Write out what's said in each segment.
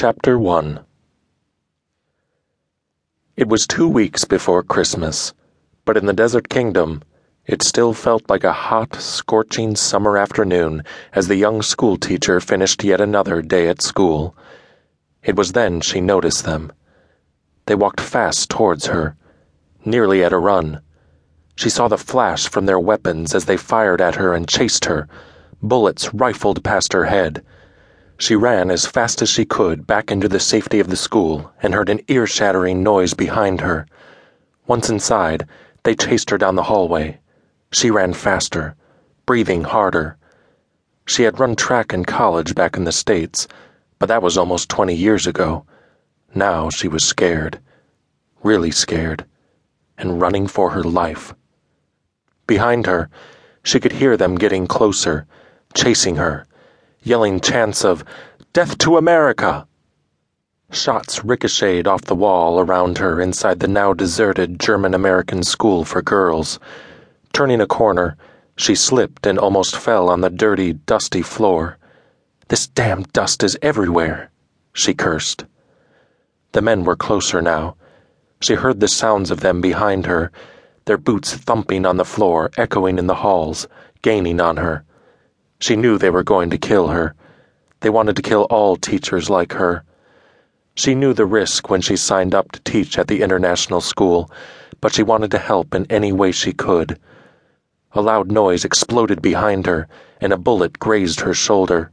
Chapter 1 It was two weeks before Christmas, but in the Desert Kingdom, it still felt like a hot, scorching summer afternoon as the young schoolteacher finished yet another day at school. It was then she noticed them. They walked fast towards her, nearly at a run. She saw the flash from their weapons as they fired at her and chased her. Bullets rifled past her head. She ran as fast as she could back into the safety of the school and heard an ear shattering noise behind her. Once inside, they chased her down the hallway. She ran faster, breathing harder. She had run track in college back in the States, but that was almost 20 years ago. Now she was scared, really scared, and running for her life. Behind her, she could hear them getting closer, chasing her yelling chants of Death to America! Shots ricocheted off the wall around her inside the now deserted German American school for girls. Turning a corner, she slipped and almost fell on the dirty, dusty floor. This damn dust is everywhere, she cursed. The men were closer now. She heard the sounds of them behind her, their boots thumping on the floor, echoing in the halls, gaining on her. She knew they were going to kill her. They wanted to kill all teachers like her. She knew the risk when she signed up to teach at the international school, but she wanted to help in any way she could. A loud noise exploded behind her, and a bullet grazed her shoulder.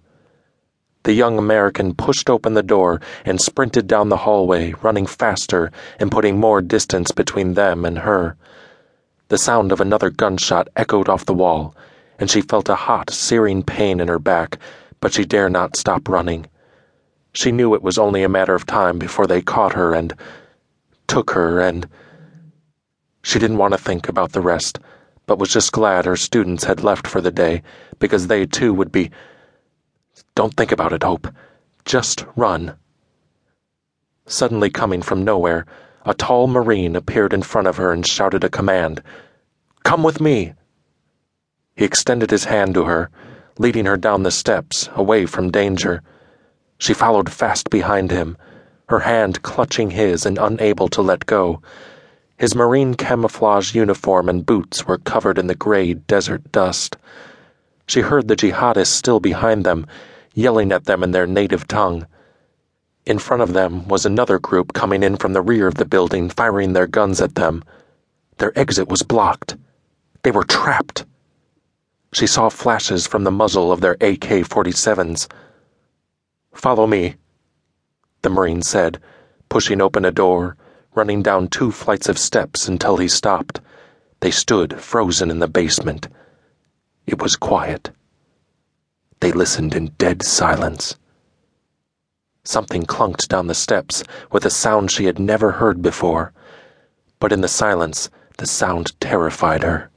The young American pushed open the door and sprinted down the hallway, running faster and putting more distance between them and her. The sound of another gunshot echoed off the wall and she felt a hot, searing pain in her back, but she dare not stop running. She knew it was only a matter of time before they caught her and took her and. She didn't want to think about the rest, but was just glad her students had left for the day because they too would be. Don't think about it, Hope. Just run. Suddenly coming from nowhere, a tall Marine appeared in front of her and shouted a command Come with me! He extended his hand to her, leading her down the steps, away from danger. She followed fast behind him, her hand clutching his and unable to let go. His marine camouflage uniform and boots were covered in the gray desert dust. She heard the jihadists still behind them, yelling at them in their native tongue. In front of them was another group coming in from the rear of the building, firing their guns at them. Their exit was blocked. They were trapped. She saw flashes from the muzzle of their AK 47s. Follow me, the Marine said, pushing open a door, running down two flights of steps until he stopped. They stood frozen in the basement. It was quiet. They listened in dead silence. Something clunked down the steps with a sound she had never heard before, but in the silence, the sound terrified her.